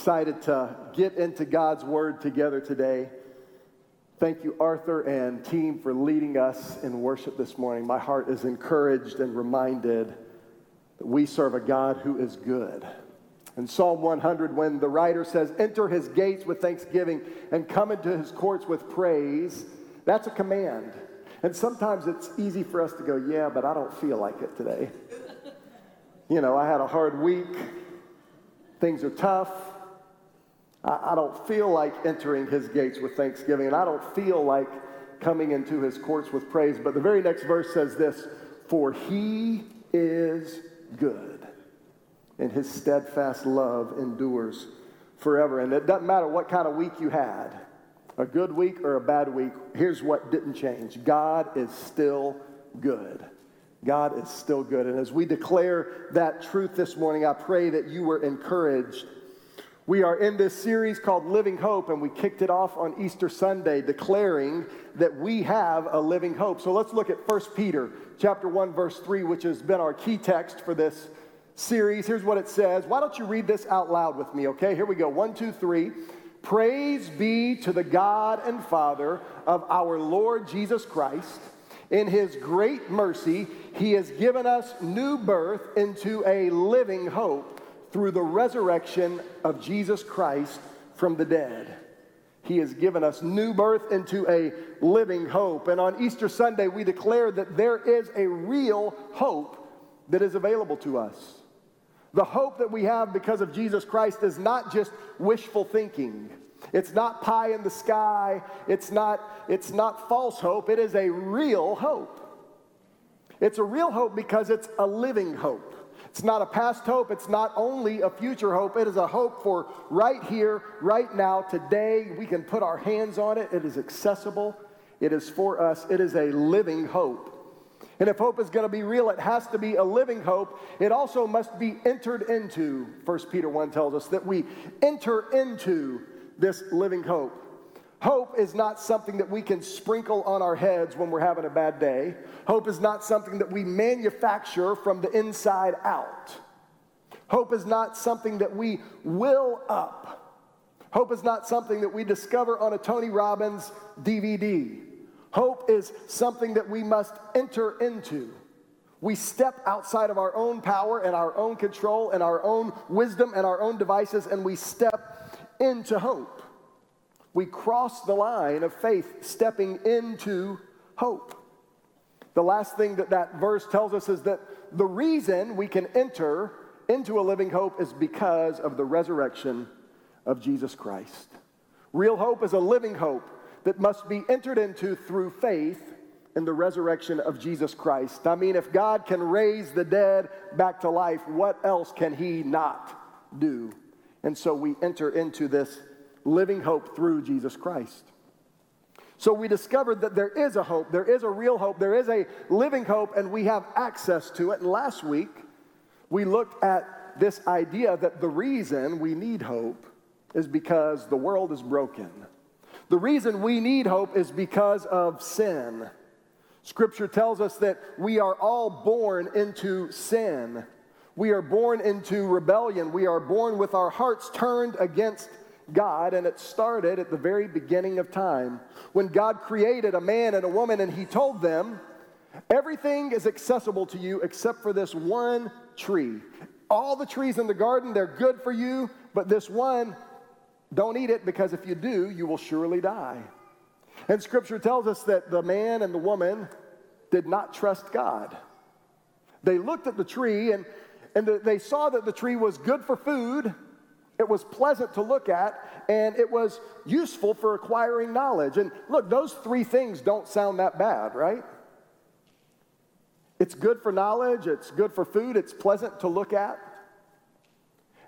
Excited to get into God's Word together today. Thank you, Arthur and team, for leading us in worship this morning. My heart is encouraged and reminded that we serve a God who is good. In Psalm 100, when the writer says, Enter his gates with thanksgiving and come into his courts with praise, that's a command. And sometimes it's easy for us to go, Yeah, but I don't feel like it today. you know, I had a hard week, things are tough. I, don't feel like entering his gates with thanksgiving, and I don't feel like coming into his courts with praise. But the very next verse says this For he is good, and his steadfast love endures forever. And it doesn't matter what kind of week you had a good week or a bad week, here's what didn't change God is still good. God is still good. And as we declare that truth this morning, I pray that you were encouraged. We are in this series called Living Hope, and we kicked it off on Easter Sunday, declaring that we have a living hope. So let's look at 1 Peter chapter 1, verse 3, which has been our key text for this series. Here's what it says. Why don't you read this out loud with me, okay? Here we go. One, two, three. Praise be to the God and Father of our Lord Jesus Christ. In his great mercy, he has given us new birth into a living hope through the resurrection of Jesus Christ from the dead. He has given us new birth into a living hope. And on Easter Sunday, we declare that there is a real hope that is available to us. The hope that we have because of Jesus Christ is not just wishful thinking. It's not pie in the sky. It's not, it's not false hope. It is a real hope. It's a real hope because it's a living hope. It's not a past hope. It's not only a future hope. It is a hope for right here, right now, today. We can put our hands on it. It is accessible. It is for us. It is a living hope. And if hope is going to be real, it has to be a living hope. It also must be entered into. 1 Peter 1 tells us that we enter into this living hope. Hope is not something that we can sprinkle on our heads when we're having a bad day. Hope is not something that we manufacture from the inside out. Hope is not something that we will up. Hope is not something that we discover on a Tony Robbins DVD. Hope is something that we must enter into. We step outside of our own power and our own control and our own wisdom and our own devices, and we step into hope. We cross the line of faith, stepping into hope. The last thing that that verse tells us is that the reason we can enter into a living hope is because of the resurrection of Jesus Christ. Real hope is a living hope that must be entered into through faith in the resurrection of Jesus Christ. I mean, if God can raise the dead back to life, what else can He not do? And so we enter into this living hope through Jesus Christ. So we discovered that there is a hope, there is a real hope, there is a living hope, and we have access to it. And last week, we looked at this idea that the reason we need hope is because the world is broken. The reason we need hope is because of sin. Scripture tells us that we are all born into sin. We are born into rebellion. We are born with our hearts turned against God, and it started at the very beginning of time when God created a man and a woman, and He told them, Everything is accessible to you except for this one tree. All the trees in the garden, they're good for you, but this one, don't eat it because if you do, you will surely die. And scripture tells us that the man and the woman did not trust God. They looked at the tree and, and the, they saw that the tree was good for food, it was pleasant to look at, and it was useful for acquiring knowledge. And look, those three things don't sound that bad, right? It's good for knowledge, it's good for food, it's pleasant to look at.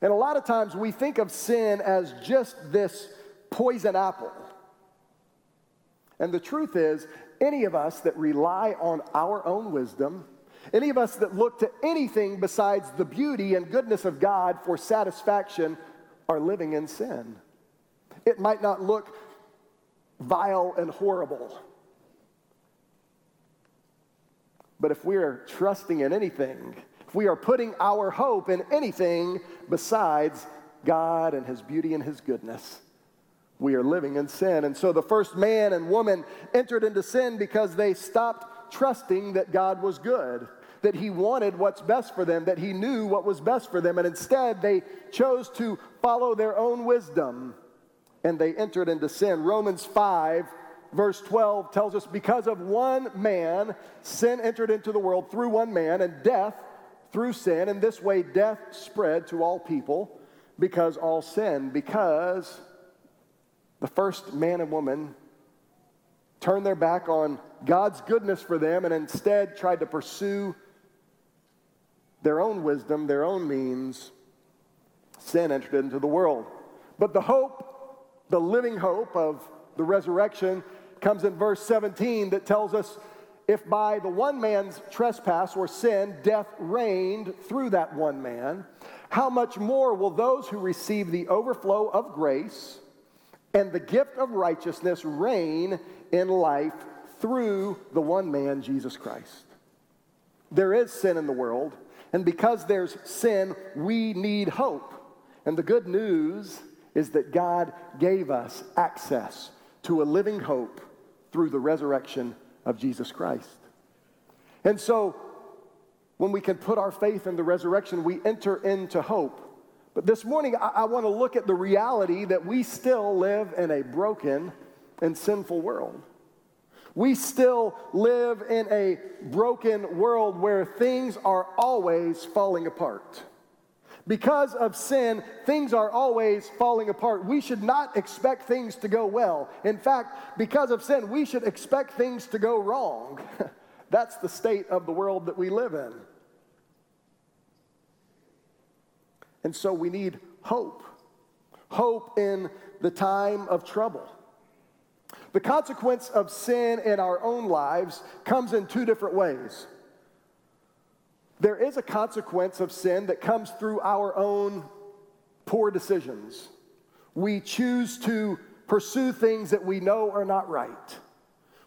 And a lot of times we think of sin as just this poison apple. And the truth is, any of us that rely on our own wisdom, any of us that look to anything besides the beauty and goodness of God for satisfaction are living in sin. It might not look vile and horrible. But if we're trusting in anything, if we are putting our hope in anything besides God and His beauty and His goodness, we are living in sin. And so the first man and woman entered into sin because they stopped trusting that God was good, that He wanted what's best for them, that He knew what was best for them. And instead, they chose to follow their own wisdom and they entered into sin. Romans 5 verse 12 tells us because of one man, sin entered into the world through one man, and death through sin. And this way, death spread to all people because all sin, because the first man and woman turned their back on God's goodness for them and instead tried to pursue their own wisdom, their own means. Sin entered into the world. But the hope, the living hope of the resurrection, comes in verse 17 that tells us if by the one man's trespass or sin death reigned through that one man, how much more will those who receive the overflow of grace and the gift of righteousness reign in life through the one man, Jesus Christ? There is sin in the world, and because there's sin, we need hope. And the good news is that God gave us access to a living hope through the resurrection of Jesus Christ. And so, when we can put our faith in the resurrection, we enter into hope. But this morning, I, I want to look at the reality that we still live in a broken and sinful world. We still live in a broken world where things are always falling apart. Because of sin, things are always falling apart. We should not expect things to go well. In fact, because of sin, we should expect things to go wrong. That's the state of the world that we live in. And so we need hope hope in the time of trouble. The consequence of sin in our own lives comes in two different ways. There is a consequence of sin that comes through our own poor decisions. We choose to pursue things that we know are not right.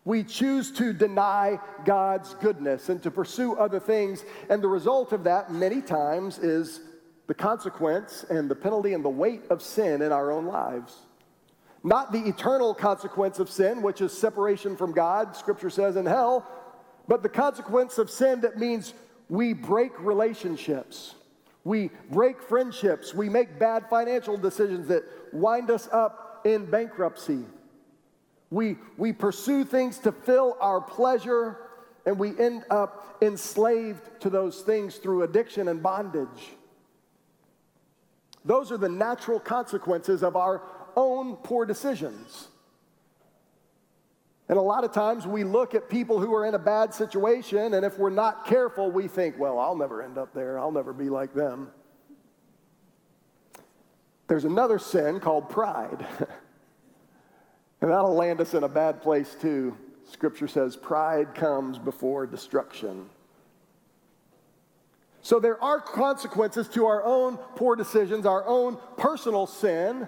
We choose to deny God's goodness and to pursue other things. And the result of that, many times, is the consequence and the penalty and the weight of sin in our own lives. Not the eternal consequence of sin, which is separation from God, scripture says in hell, but the consequence of sin that means we break relationships. We break friendships. We make bad financial decisions that wind us up in bankruptcy. We, we pursue things to fill our pleasure, and we end up enslaved to those things through addiction and bondage. Those are the natural consequences of our own poor decisions. And a lot of times we look at people who are in a bad situation, and if we're not careful, we think, well, I'll never end up there. I'll never be like them. There's another sin called pride. and that'll land us in a bad place too. Scripture says pride comes before destruction. So there are consequences to our own poor decisions, our own personal sin.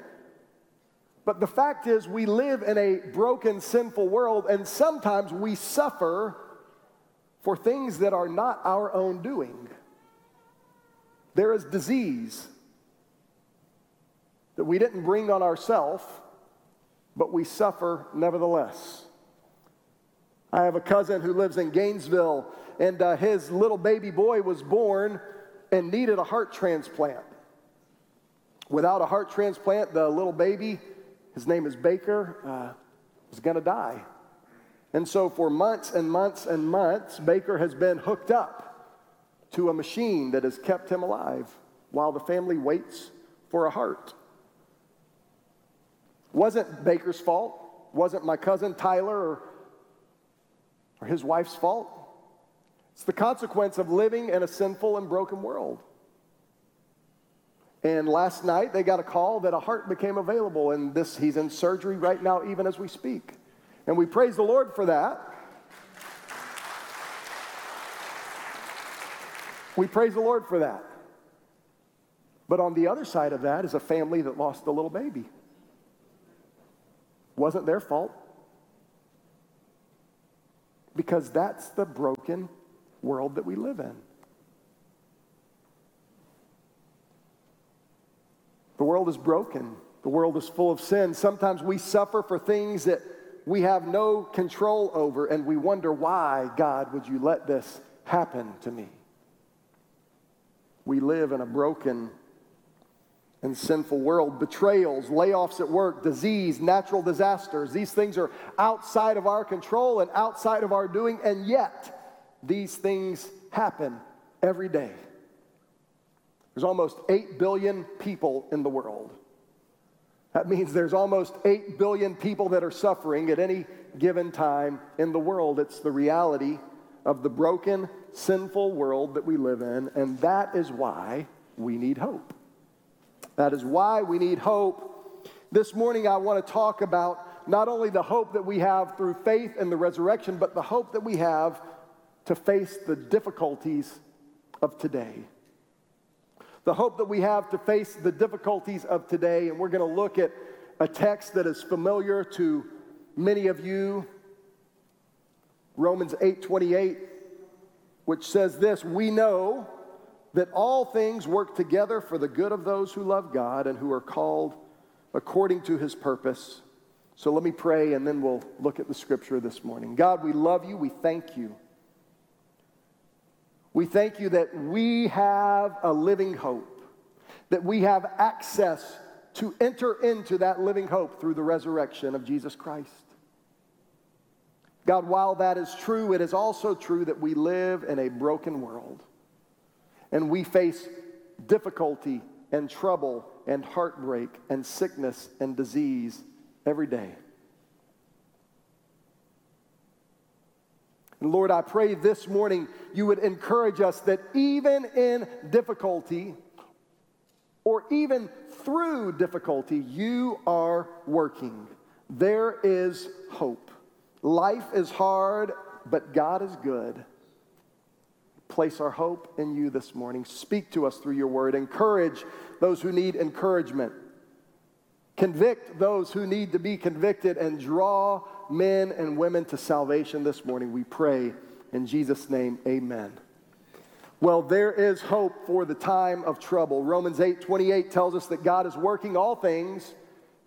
But the fact is, we live in a broken, sinful world, and sometimes we suffer for things that are not our own doing. There is disease that we didn't bring on ourselves, but we suffer nevertheless. I have a cousin who lives in Gainesville, and uh, his little baby boy was born and needed a heart transplant. Without a heart transplant, the little baby his name is Baker, uh, is going to die. And so, for months and months and months, Baker has been hooked up to a machine that has kept him alive while the family waits for a heart. Wasn't Baker's fault, wasn't my cousin Tyler or, or his wife's fault. It's the consequence of living in a sinful and broken world. And last night they got a call that a heart became available, and this he's in surgery right now, even as we speak. And we praise the Lord for that. We praise the Lord for that. But on the other side of that is a family that lost a little baby. Wasn't their fault. Because that's the broken world that we live in. The world is broken. The world is full of sin. Sometimes we suffer for things that we have no control over, and we wonder, why, God, would you let this happen to me? We live in a broken and sinful world. Betrayals, layoffs at work, disease, natural disasters, these things are outside of our control and outside of our doing, and yet these things happen every day. There's almost 8 billion people in the world. That means there's almost 8 billion people that are suffering at any given time in the world. It's the reality of the broken, sinful world that we live in, and that is why we need hope. That is why we need hope. This morning, I want to talk about not only the hope that we have through faith in the resurrection, but the hope that we have to face the difficulties of today the hope that we have to face the difficulties of today. And we're going to look at a text that is familiar to many of you Romans 8 28, which says this We know that all things work together for the good of those who love God and who are called according to his purpose. So let me pray and then we'll look at the scripture this morning. God, we love you. We thank you. We thank you that we have a living hope, that we have access to enter into that living hope through the resurrection of Jesus Christ. God, while that is true, it is also true that we live in a broken world and we face difficulty and trouble and heartbreak and sickness and disease every day. And Lord, I pray this morning you would encourage us that even in difficulty, or even through difficulty, you are working. There is hope. Life is hard, but God is good. Place our hope in you this morning. Speak to us through your word. Encourage those who need encouragement. Convict those who need to be convicted and draw men and women to salvation this morning. We pray in Jesus' name, amen. Well, there is hope for the time of trouble. Romans 8 28 tells us that God is working all things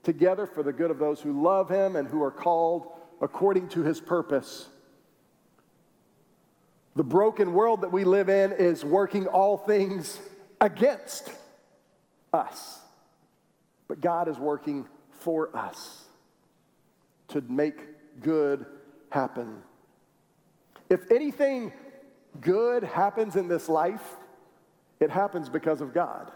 together for the good of those who love him and who are called according to his purpose. The broken world that we live in is working all things against us. But God is working for us to make good happen. If anything good happens in this life, it happens because of God.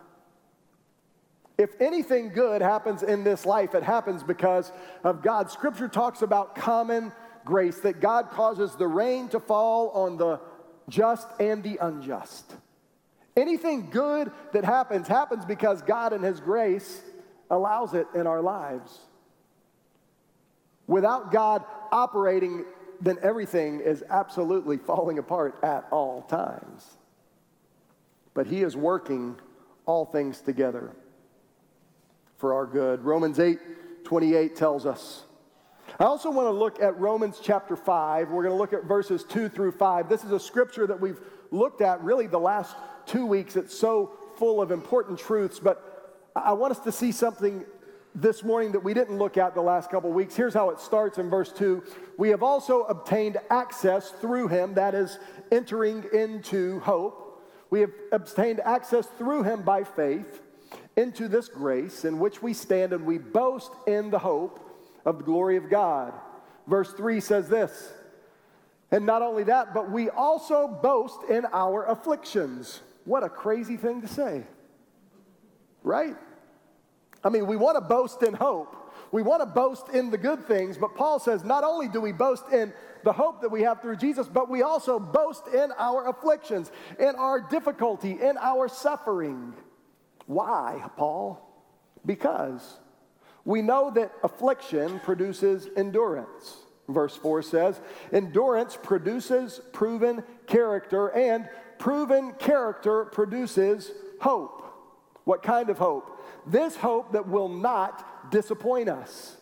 If anything good happens in this life, it happens because of God. Scripture talks about common grace, that God causes the rain to fall on the just and the unjust. Anything good that happens, happens because God in His grace allows it in our lives. Without God operating, then everything is absolutely falling apart at all times. But He is working all things together for our good. Romans 8 28 tells us. I also want to look at Romans chapter 5. We're going to look at verses 2 through 5. This is a scripture that we've looked at really the last two weeks. It's so full of important truths, but I want us to see something this morning that we didn't look at the last couple weeks. Here's how it starts in verse 2. We have also obtained access through him, that is, entering into hope. We have obtained access through him by faith into this grace in which we stand and we boast in the hope of the glory of God. Verse 3 says this, and not only that, but we also boast in our afflictions. What a crazy thing to say right? I mean, we want to boast in hope. We want to boast in the good things, but Paul says not only do we boast in the hope that we have through Jesus, but we also boast in our afflictions, in our difficulty, in our suffering. Why, Paul? Because we know that affliction produces endurance. Verse 4 says, Endurance produces proven character, and proven character produces hope. What kind of hope? This hope that will not disappoint us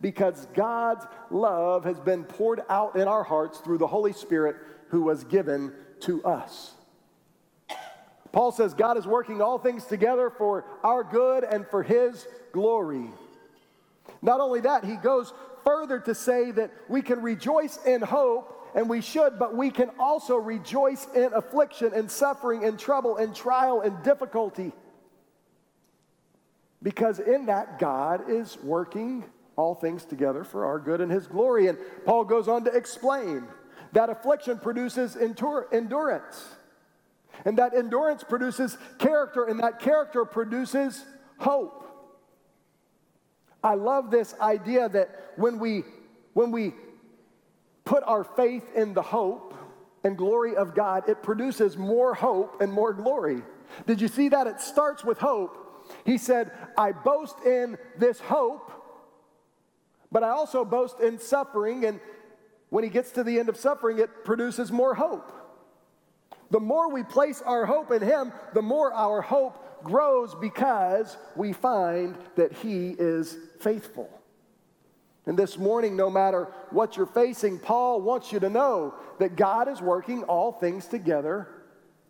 because God's love has been poured out in our hearts through the Holy Spirit who was given to us. Paul says God is working all things together for our good and for his glory. Not only that, he goes further to say that we can rejoice in hope, and we should, but we can also rejoice in affliction and suffering and trouble and trial and difficulty. Because in that, God is working all things together for our good and his glory. And Paul goes on to explain that affliction produces endurance. And that endurance produces character, and that character produces hope. I love this idea that when we, when we put our faith in the hope and glory of God, it produces more hope and more glory. Did you see that? It starts with hope. He said, I boast in this hope, but I also boast in suffering. And when he gets to the end of suffering, it produces more hope. The more we place our hope in him, the more our hope grows because we find that He is faithful. And this morning, no matter what you're facing, Paul wants you to know that God is working all things together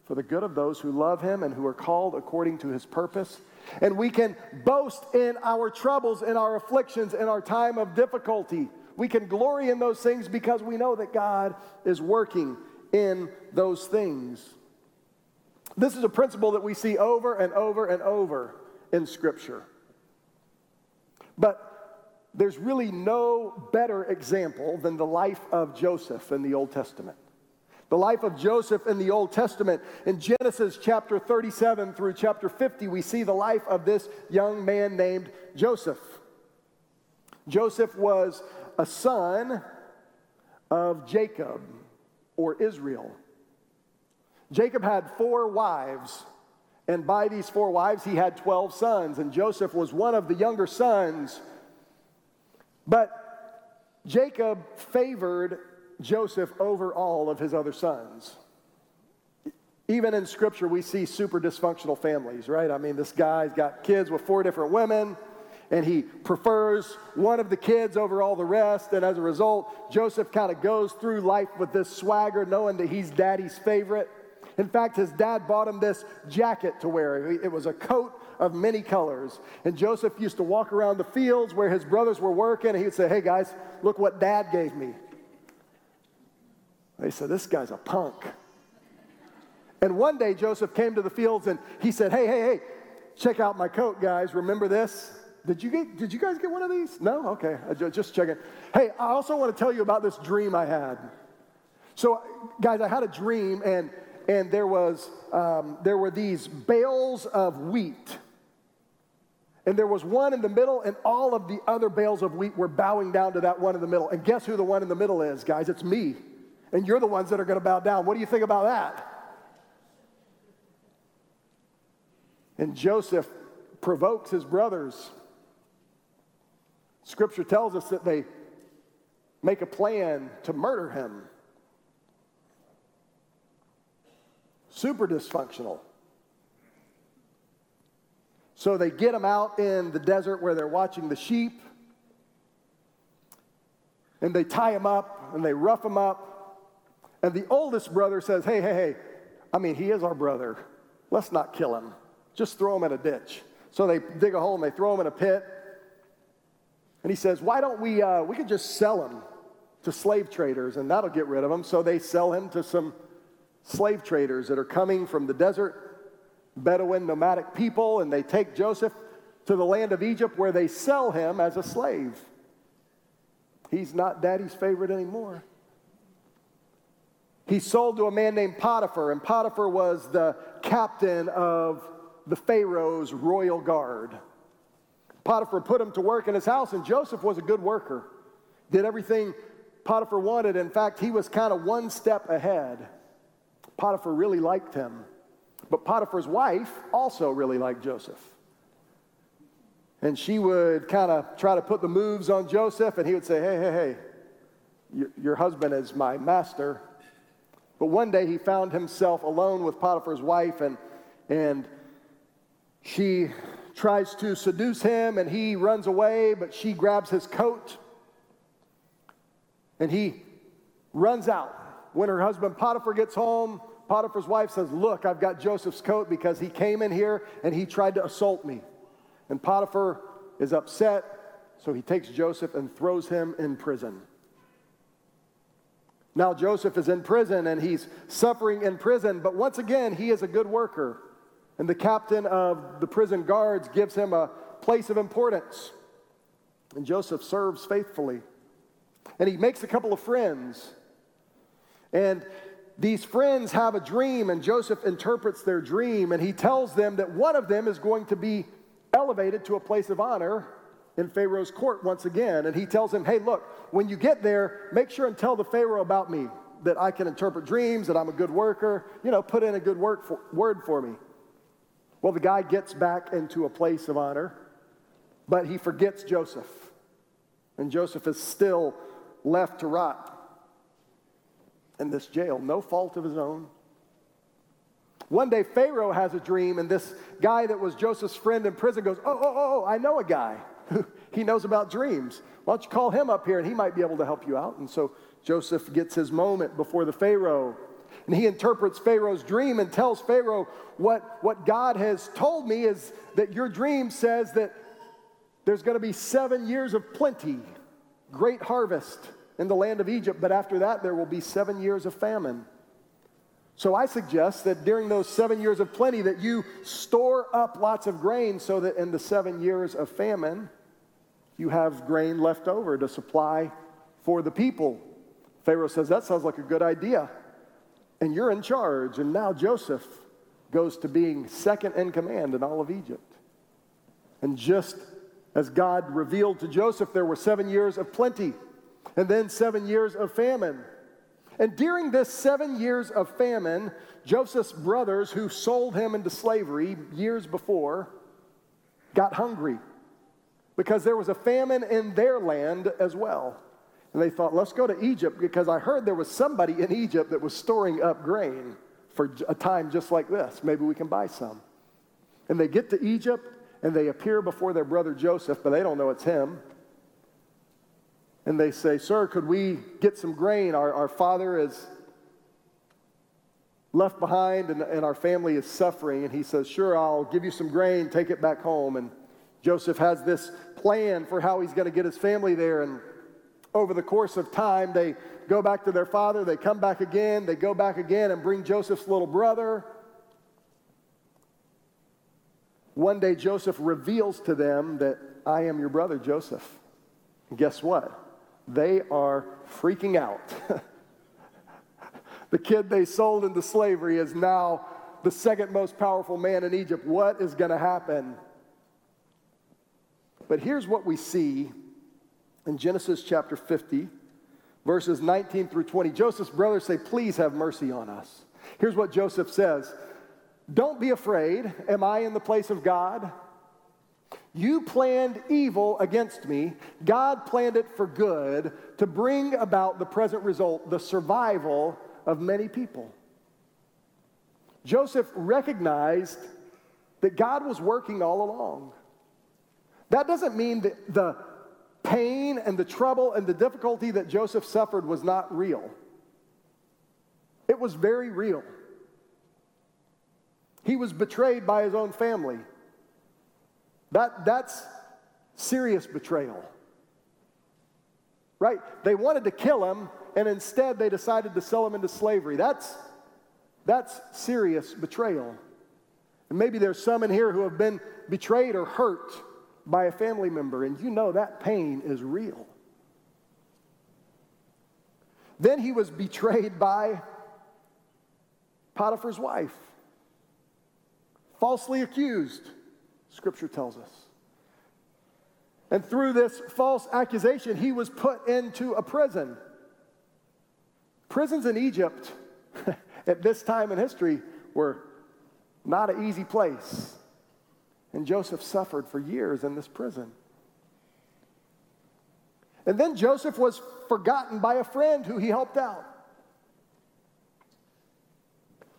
for the good of those who love Him and who are called according to His purpose. And we can boast in our troubles, in our afflictions, in our time of difficulty. We can glory in those things because we know that God is working in those things. This is a principle that we see over and over and over in Scripture. But there's really no better example than the life of Joseph in the Old Testament. The life of Joseph in the Old Testament. In Genesis chapter 37 through chapter 50, we see the life of this young man named Joseph. Joseph was a son of Jacob or Israel. Jacob had four wives, and by these four wives, he had 12 sons, and Joseph was one of the younger sons. But Jacob favored Joseph over all of his other sons. Even in scripture, we see super dysfunctional families, right? I mean, this guy's got kids with four different women, and he prefers one of the kids over all the rest. And as a result, Joseph kind of goes through life with this swagger, knowing that he's daddy's favorite. In fact, his dad bought him this jacket to wear. It was a coat of many colors. And Joseph used to walk around the fields where his brothers were working, and he would say, Hey guys, look what dad gave me. They said, This guy's a punk. And one day Joseph came to the fields and he said, Hey, hey, hey, check out my coat, guys. Remember this? Did you, get, did you guys get one of these? No? Okay, just checking. Hey, I also want to tell you about this dream I had. So, guys, I had a dream, and and there was um, there were these bales of wheat and there was one in the middle and all of the other bales of wheat were bowing down to that one in the middle and guess who the one in the middle is guys it's me and you're the ones that are going to bow down. What do you think about that? And joseph provokes his brothers. Scripture tells us that they make a plan to murder him. Super dysfunctional. So they get him out in the desert where they're watching the sheep, and they tie him up and they rough him up. And the oldest brother says, Hey, hey, hey, I mean, he is our brother. Let's not kill him. Just throw him in a ditch. So they dig a hole and they throw him in a pit. And he says, Why don't we, uh, we could just sell him to slave traders and that'll get rid of him. So they sell him to some slave traders that are coming from the desert, Bedouin nomadic people, and they take Joseph to the land of Egypt where they sell him as a slave. He's not daddy's favorite anymore. He's sold to a man named Potiphar, and Potiphar was the captain of the Pharaoh's royal guard. Potiphar put him to work in his house, and Joseph was a good worker. Did everything Potiphar wanted. In fact, he was kind of one step ahead. Potiphar really liked him. But Potiphar's wife also really liked Joseph. And she would kind of try to put the moves on Joseph, and he would say, Hey, hey, hey, your, your husband is my master. But one day he found himself alone with Potiphar's wife, and, and she tries to seduce him, and he runs away, but she grabs his coat, and he runs out when her husband Potiphar gets home, Potiphar's wife says, Look, I've got Joseph's coat because he came in here and he tried to assault me. And Potiphar is upset, so he takes Joseph and throws him in prison. Now, Joseph is in prison and he's suffering in prison, but once again, he is a good worker. And the captain of the prison guards gives him a place of importance. And Joseph serves faithfully. And he makes a couple of friends. And these friends have a dream, and Joseph interprets their dream, and he tells them that one of them is going to be elevated to a place of honor in Pharaoh's court once again. And he tells him, Hey, look, when you get there, make sure and tell the Pharaoh about me, that I can interpret dreams, that I'm a good worker. You know, put in a good word for, word for me. Well, the guy gets back into a place of honor, but he forgets Joseph. And Joseph is still left to rot in this jail, no fault of his own. One day, Pharaoh has a dream, and this guy that was Joseph's friend in prison goes, Oh, oh, oh, oh I know a guy. he knows about dreams. Why don't you call him up here and he might be able to help you out? And so Joseph gets his moment before the Pharaoh. And he interprets Pharaoh's dream and tells Pharaoh, what, what God has told me is that your dream says that there's going to be seven years of plenty, great harvest in the land of Egypt, but after that, there will be seven years of famine. So I suggest that during those seven years of plenty, that you store up lots of grain so that in the seven years of famine, you have grain left over to supply for the people. Pharaoh says, That sounds like a good idea. And you're in charge. And now Joseph goes to being second in command in all of Egypt. And just as God revealed to Joseph, there were seven years of plenty and then seven years of famine. And during this seven years of famine, Joseph's brothers, who sold him into slavery years before, got hungry because there was a famine in their land as well. And they thought, let's go to Egypt because I heard there was somebody in Egypt that was storing up grain for a time just like this. Maybe we can buy some. And they get to Egypt and they appear before their brother Joseph, but they don't know it's him and they say, Sir, could we get some grain? Our, our father is left behind and, and our family is suffering. And he says, Sure, I'll give you some grain, take it back home. And Joseph has this plan for how he's going to get his family there. And over the course of time, they go back to their father, they come back again, they go back again and bring Joseph's little brother. One day, Joseph reveals to them that I am your brother, Joseph. And guess what? they are freaking out. the kid they sold into slavery is now the second most powerful man in Egypt. What is going to happen? But here's what we see in Genesis chapter 50, verses 19 through 20. Joseph's brothers say, Please have mercy on us. Here's what Joseph says Don't be afraid. Am I in the place of God? You planned evil against me. God planned it for good to bring about the present result, the survival of many people. Joseph recognized that God was working all along. That doesn't mean that the pain and the trouble and the difficulty that Joseph suffered was not real. It was very real. He was betrayed by his own family. That, that's serious betrayal. Right? They wanted to kill him, and instead they decided to sell him into slavery. That's, that's serious betrayal. And maybe there's some in here who have been betrayed or hurt by a family member, and you know that pain is real. Then he was betrayed by Potiphar's wife, falsely accused. Scripture tells us. And through this false accusation, he was put into a prison. Prisons in Egypt at this time in history were not an easy place. And Joseph suffered for years in this prison. And then Joseph was forgotten by a friend who he helped out.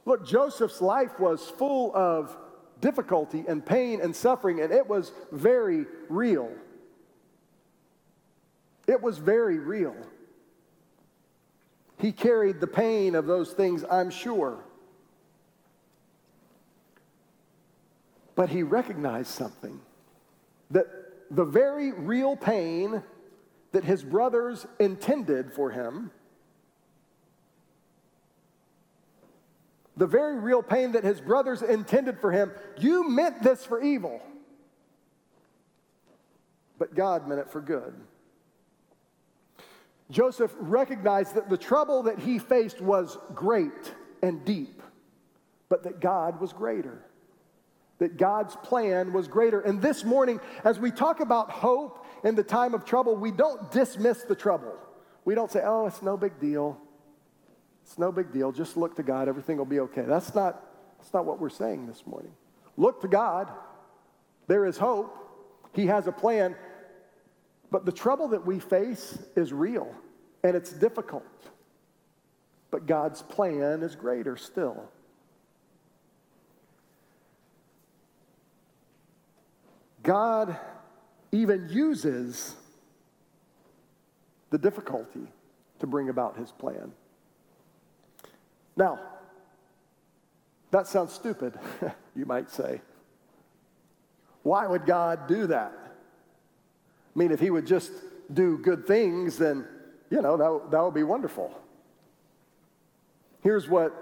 Look, Joseph's life was full of difficulty and pain and suffering, and it was very real. It was very real. He carried the pain of those things, I'm sure. But he recognized something that the very real pain that his brothers intended for him, the very real pain that his brothers intended for him, you meant this for evil. But God meant it for good. Joseph recognized that the trouble that he faced was great and deep, but that God was greater. That God's plan was greater. And this morning, as we talk about hope in the time of trouble, we don't dismiss the trouble. We don't say, oh, it's no big deal. It's no big deal. Just look to God. Everything will be okay. That's not, that's not what we're saying this morning. Look to God. There is hope. He has a plan. But the trouble that we face is real and it's difficult. But God's plan is greater still. God even uses the difficulty to bring about his plan. Now, that sounds stupid, you might say. Why would God do that? I mean, if he would just do good things, then, you know, that, that would be wonderful. Here's what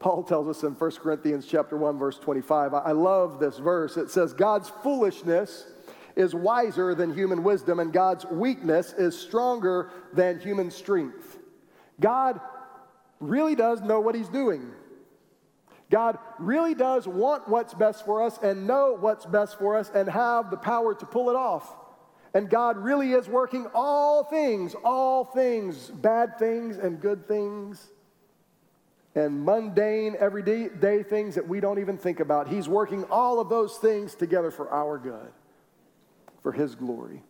Paul tells us in 1 Corinthians chapter 1 verse 25. I love this verse. It says God's foolishness is wiser than human wisdom and God's weakness is stronger than human strength. God really does know what he's doing. God really does want what's best for us and know what's best for us and have the power to pull it off. And God really is working all things, all things, bad things and good things, and mundane, everyday things that we don't even think about. He's working all of those things together for our good, for His glory.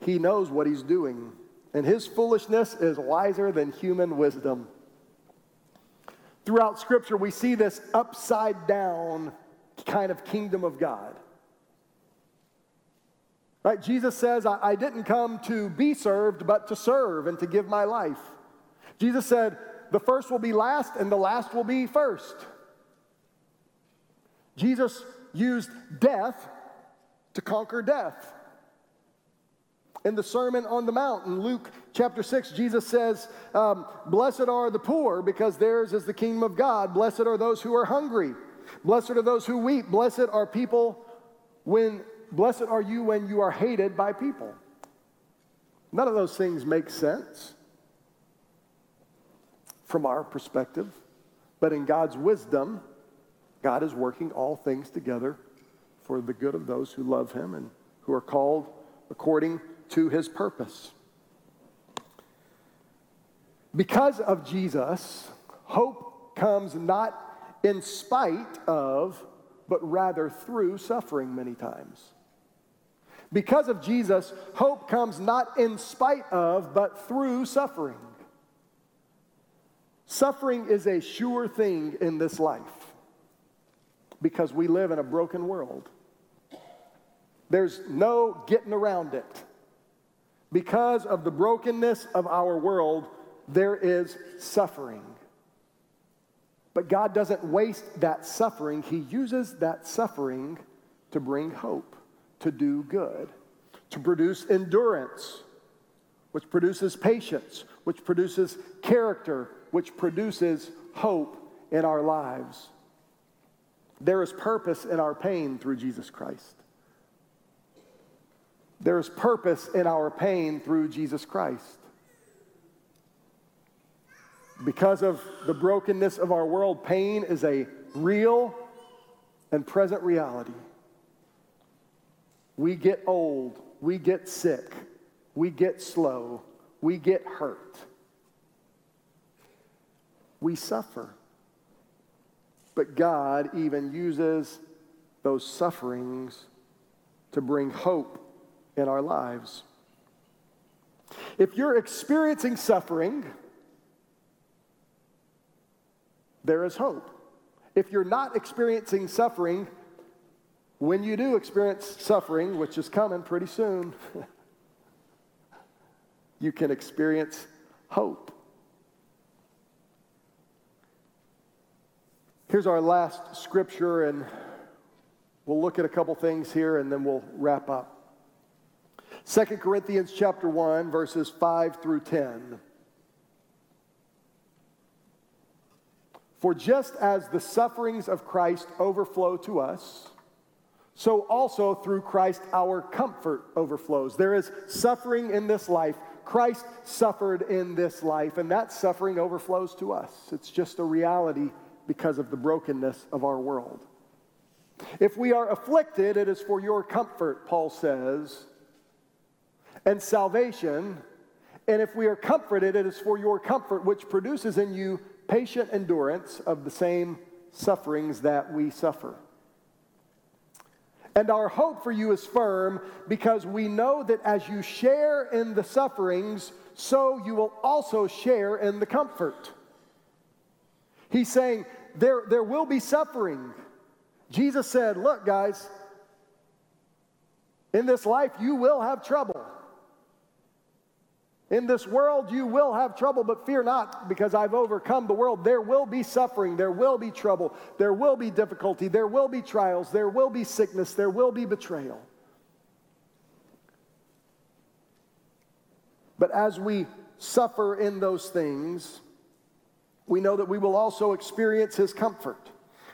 He knows what He's doing, and His foolishness is wiser than human wisdom. Throughout Scripture, we see this upside down kind of kingdom of God. Right? Jesus says, I, I didn't come to be served, but to serve and to give my life. Jesus said, the first will be last and the last will be first. Jesus used death to conquer death. In the Sermon on the Mount, in Luke chapter 6, Jesus says, um, Blessed are the poor, because theirs is the kingdom of God. Blessed are those who are hungry. Blessed are those who weep. Blessed are people when Blessed are you when you are hated by people. None of those things make sense from our perspective, but in God's wisdom, God is working all things together for the good of those who love Him and who are called according to His purpose. Because of Jesus, hope comes not in spite of, but rather through suffering many times. Because of Jesus, hope comes not in spite of, but through suffering. Suffering is a sure thing in this life because we live in a broken world. There's no getting around it. Because of the brokenness of our world, there is suffering. But God doesn't waste that suffering, He uses that suffering to bring hope to do good, to produce endurance, which produces patience, which produces character, which produces hope in our lives. There is purpose in our pain through Jesus Christ. There is purpose in our pain through Jesus Christ. Because of the brokenness of our world, pain is a real and present reality. We get old, we get sick, we get slow, we get hurt. We suffer. But God even uses those sufferings to bring hope in our lives. If you're experiencing suffering, there is hope. If you're not experiencing suffering, when you do experience suffering, which is coming pretty soon, you can experience hope. Here's our last scripture, and We'll look at a couple things here and then we'll wrap up. 2 Corinthians chapter 1 verses 5 through 10. For just as the sufferings of Christ overflow to us, so also through Christ our comfort overflows. There is suffering in this life. Christ suffered in this life, and that suffering overflows to us. It's just a reality because of the brokenness of our world. If we are afflicted, it is for your comfort, Paul says, and salvation. And if we are comforted, it is for your comfort, which produces in you patient endurance of the same sufferings that we suffer. And our hope for you is firm because we know that as you share in the sufferings, so you will also share in the comfort. He's saying there, there will be suffering. Jesus said, Look, guys, in this life you will have trouble. In this world, you will have trouble, but fear not, because I've overcome the world. There will be suffering, there will be trouble, there will be difficulty, there will be trials, there will be sickness, there will be betrayal. But as we suffer in those things, we know that we will also experience his comfort.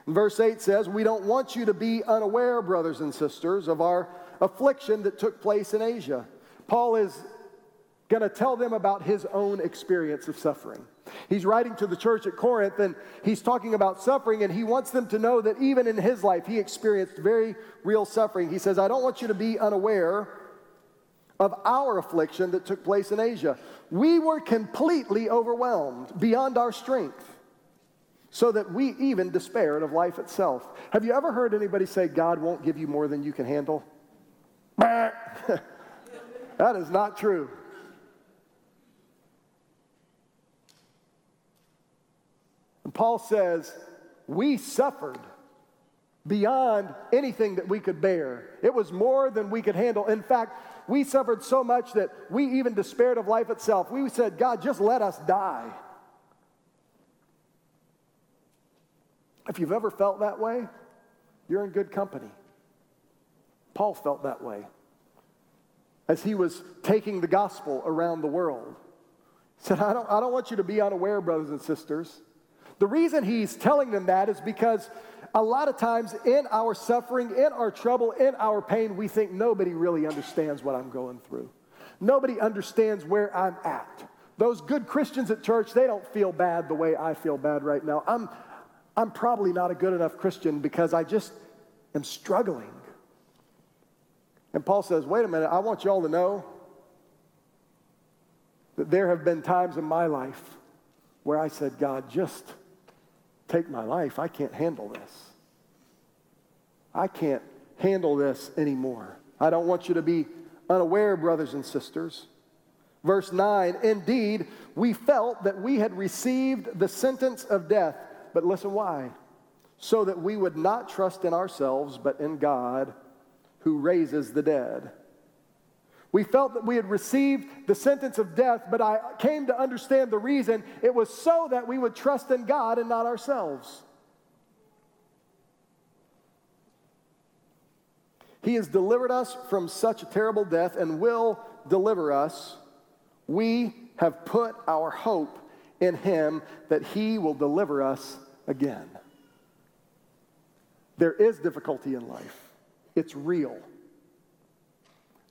verse 8 says, We don't want you to be unaware, brothers and sisters, of our affliction that took place in Asia. Paul is going to tell them about his own experience of suffering. He's writing to the church at Corinth and he's talking about suffering, and he wants them to know that even in his life, he experienced very real suffering. He says, I don't want you to be unaware of our affliction that took place in Asia. We were completely overwhelmed beyond our strength, so that we even despaired of life itself. Have you ever heard anybody say, God won't give you more than you can handle? that is not true. And Paul says, We suffered beyond anything that we could bear. It was more than we could handle. In fact, we suffered so much that we even despaired of life itself. We said, God, just let us die. If you've ever felt that way, you're in good company. Paul felt that way as he was taking the gospel around the world. He said, I don't, I don't want you to be unaware, brothers and sisters the reason he's telling them that is because a lot of times in our suffering, in our trouble, in our pain, we think nobody really understands what I'm going through. Nobody understands where I'm at. Those good Christians at church, they don't feel bad the way I feel bad right now. I'm, I'm probably not a good enough Christian because I just am struggling. And Paul says, wait a minute, I want you all to know that there have been times in my life where I said, God, just take my life. I can't handle this. I can't handle this anymore. I don't want you to be unaware, brothers and sisters. Verse 9 Indeed, we felt that we had received the sentence of death. But listen why? So that we would not trust in ourselves, but in God who raises the dead. We felt that we had received the sentence of death, but I came to understand the reason. It was so that we would trust in God and not ourselves. He has delivered us from such a terrible death and will deliver us. We have put our hope in Him that He will deliver us again. There is difficulty in life, it's real.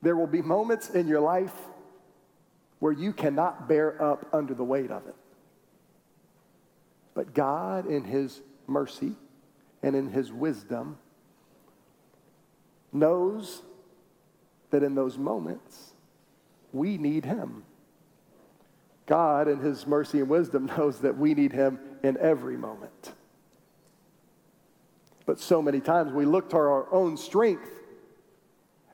There will be moments in your life where you cannot bear up under the weight of it. But God, in His mercy and in His wisdom, knows that in those moments, we need Him. God, in His mercy and wisdom, knows that we need Him in every moment. But so many times we look to our own strength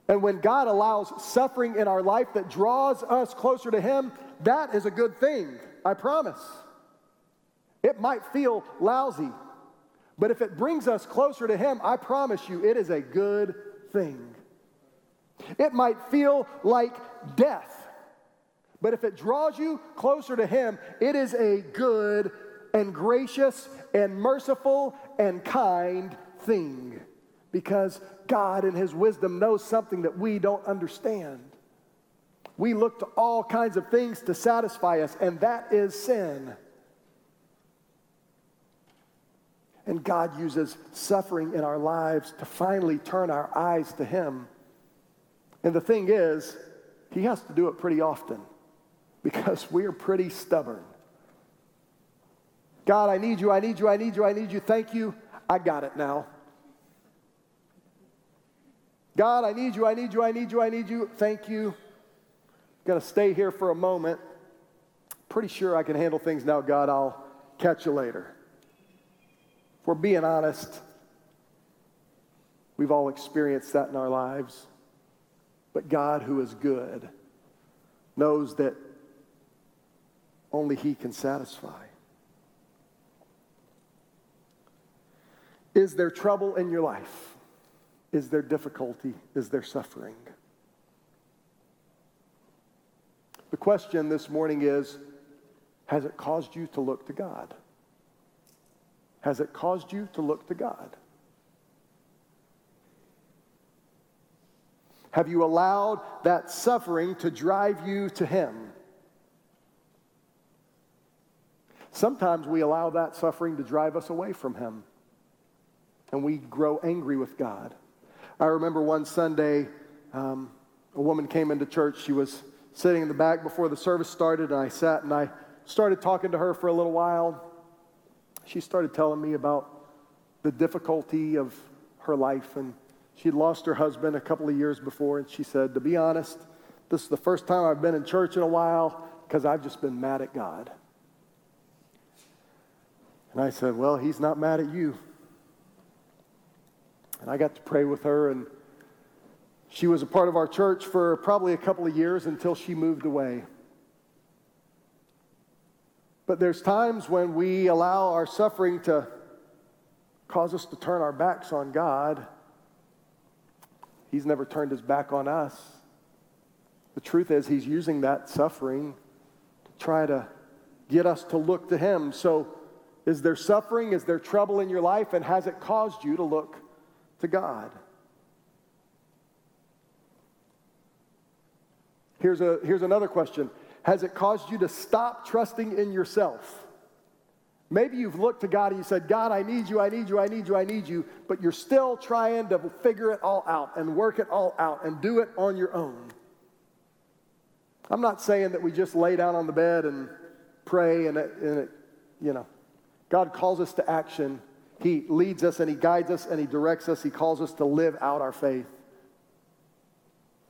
and when God allows suffering in our life that draws us closer to Him, that is a good thing, I promise. It might feel lousy, but if it brings us closer to Him, I promise you, it is a good thing. It might feel like death, but if it draws you closer to Him, it is a good and gracious and merciful and kind thing. Because God, in His wisdom, knows something that we don't understand. We look to all kinds of things to satisfy us, and that is sin. And God uses suffering in our lives to finally turn our eyes to Him. And the thing is, He has to do it pretty often because we're pretty stubborn. God, I need you, I need you, I need you, I need you. Thank you. I got it now. God, I need you, I need you, I need you, I need you. Thank you. Going to stay here for a moment. Pretty sure I can handle things now, God. I'll catch you later. If we're being honest, we've all experienced that in our lives. But God, who is good, knows that only He can satisfy. Is there trouble in your life? Is there difficulty? Is there suffering? The question this morning is Has it caused you to look to God? Has it caused you to look to God? Have you allowed that suffering to drive you to Him? Sometimes we allow that suffering to drive us away from Him, and we grow angry with God. I remember one Sunday, um, a woman came into church. She was sitting in the back before the service started, and I sat and I started talking to her for a little while. She started telling me about the difficulty of her life, and she'd lost her husband a couple of years before, and she said, To be honest, this is the first time I've been in church in a while because I've just been mad at God. And I said, Well, he's not mad at you. And I got to pray with her, and she was a part of our church for probably a couple of years until she moved away. But there's times when we allow our suffering to cause us to turn our backs on God. He's never turned his back on us. The truth is, he's using that suffering to try to get us to look to him. So, is there suffering? Is there trouble in your life? And has it caused you to look to God? Here's, a, here's another question Has it caused you to stop trusting in yourself? Maybe you've looked to God and you said, God, I need you, I need you, I need you, I need you, but you're still trying to figure it all out and work it all out and do it on your own. I'm not saying that we just lay down on the bed and pray and it, and it you know, God calls us to action. He leads us and He guides us and He directs us. He calls us to live out our faith.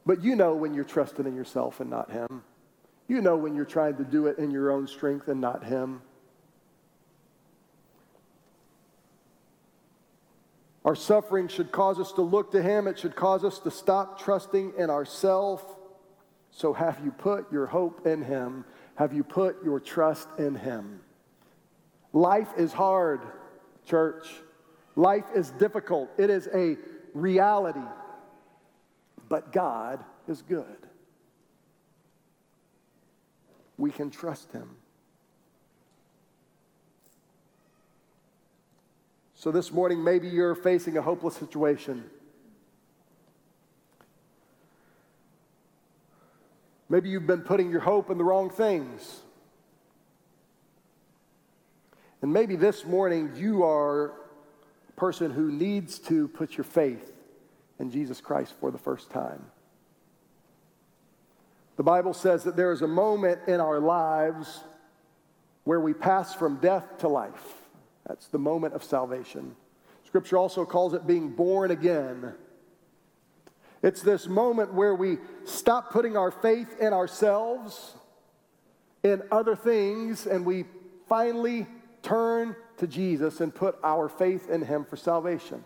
But you know when you're trusting in yourself and not Him. You know when you're trying to do it in your own strength and not Him. Our suffering should cause us to look to Him. It should cause us to stop trusting in ourselves. So, have you put your hope in Him? Have you put your trust in Him? Life is hard, church. Life is difficult. It is a reality but God is good. We can trust him. So, this morning, maybe you're facing a hopeless situation. Maybe you've been putting your hope in the wrong things. And maybe this morning you are a person who needs to put your faith in Jesus Christ for the first time. The Bible says that there is a moment in our lives where we pass from death to life. That's the moment of salvation. Scripture also calls it being born again. It's this moment where we stop putting our faith in ourselves, in other things, and we finally turn to Jesus and put our faith in Him for salvation.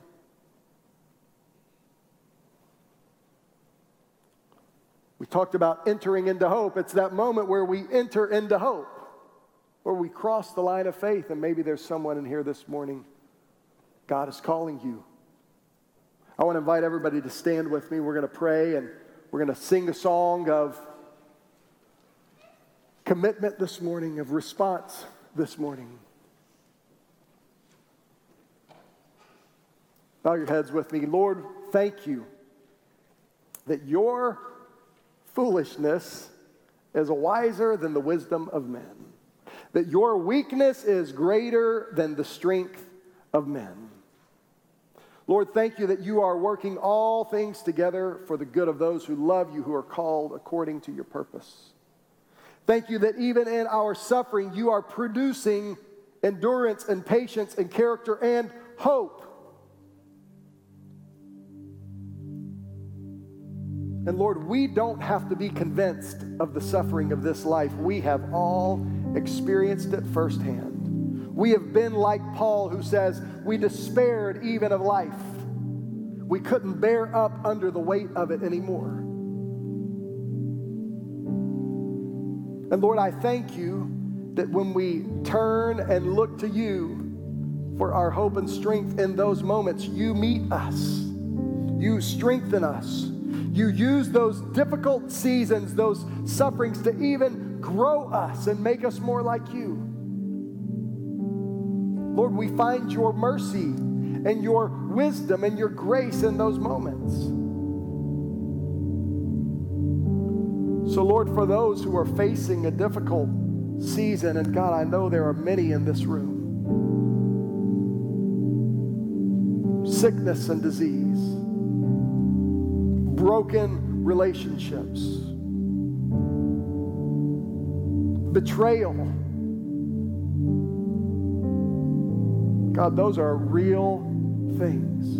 We talked about entering into hope. It's that moment where we enter into hope, where we cross the line of faith. And maybe there's someone in here this morning, God is calling you. I want to invite everybody to stand with me. We're going to pray and we're going to sing a song of commitment this morning, of response this morning. Bow your heads with me. Lord, thank you that your foolishness is wiser than the wisdom of men, that your weakness is greater than the strength of men. Lord, thank you that you are working all things together for the good of those who love you, who are called according to your purpose. Thank you that even in our suffering, you are producing endurance and patience and character and hope. And Lord, we don't have to be convinced of the suffering of this life. We have all experienced it firsthand. We have been like Paul, who says, We despaired even of life. We couldn't bear up under the weight of it anymore. And Lord, I thank you that when we turn and look to you for our hope and strength in those moments, you meet us, you strengthen us. You use those difficult seasons, those sufferings to even grow us and make us more like you. Lord, we find your mercy and your wisdom and your grace in those moments. So, Lord, for those who are facing a difficult season, and God, I know there are many in this room sickness and disease, broken relationships, betrayal God, those are real things.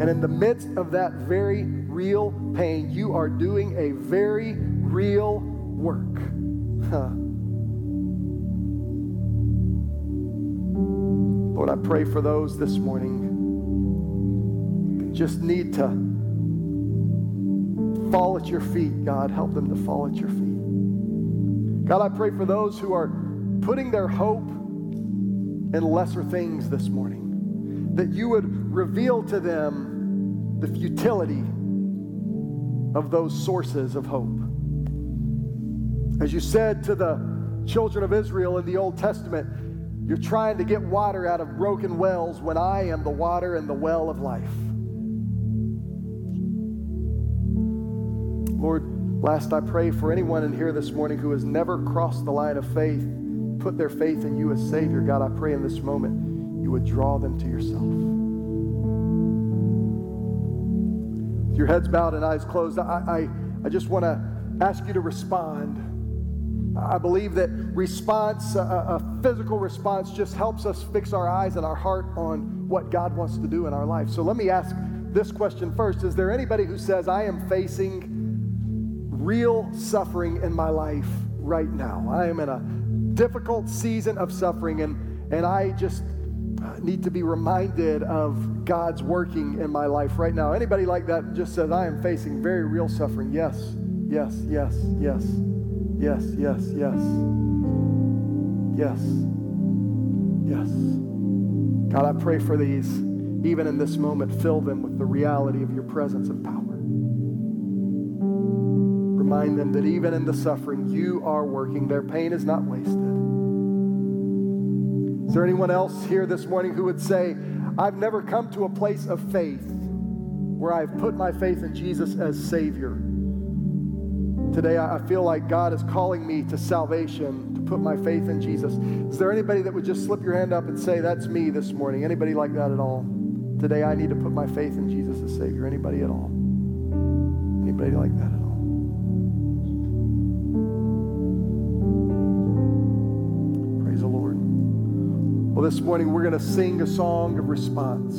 And in the midst of that very real pain, you are doing a very real work. Huh. Lord, I pray for those this morning just need to fall at your feet, God. Help them to fall at your feet. God, I pray for those who are putting their hope in lesser things this morning. That you would reveal to them the futility of those sources of hope. As you said to the children of Israel in the Old Testament, you're trying to get water out of broken wells when I am the water and the well of life. Lord, last I pray for anyone in here this morning who has never crossed the line of faith put their faith in you as Savior, God, I pray in this moment you would draw them to yourself. With your heads bowed and eyes closed, I, I, I just want to ask you to respond. I believe that response, a, a, physical response, just helps us fix our eyes and our heart on what God wants to do in our life. So let me ask this question first Is there anybody who says, I am facing real suffering in my life right now? I am in a difficult season of suffering, and, and I just uh, need to be reminded of God's working in my life right now. Anybody like that just says, I am facing very real suffering? Yes, yes, yes, yes, yes, yes, yes, yes, yes. God, I pray for these, even in this moment, fill them with the reality of your presence and power. Remind them that even in the suffering, you are working. Their pain is not wasted. Is there anyone else here this morning who would say, I've never come to a place of faith where I've put my faith in Jesus as Savior? Today, I feel like God is calling me to salvation, to put my faith in Jesus. Is there anybody that would just slip your hand up and say, That's me this morning? Anybody like that at all? Today, I need to put my faith in Jesus as Savior. Anybody at all? Anybody like that at all? Well, this morning we're going to sing a song of response.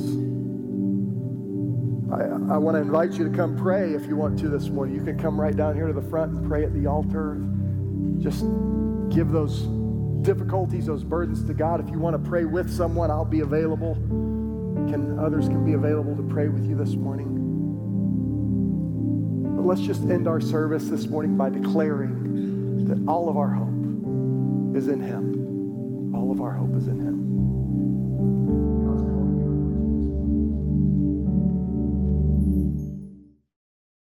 I, I want to invite you to come pray if you want to this morning. You can come right down here to the front and pray at the altar. Just give those difficulties, those burdens to God. If you want to pray with someone, I'll be available. Can others can be available to pray with you this morning. But let's just end our service this morning by declaring that all of our hope is in Him. All of our hope is in Him.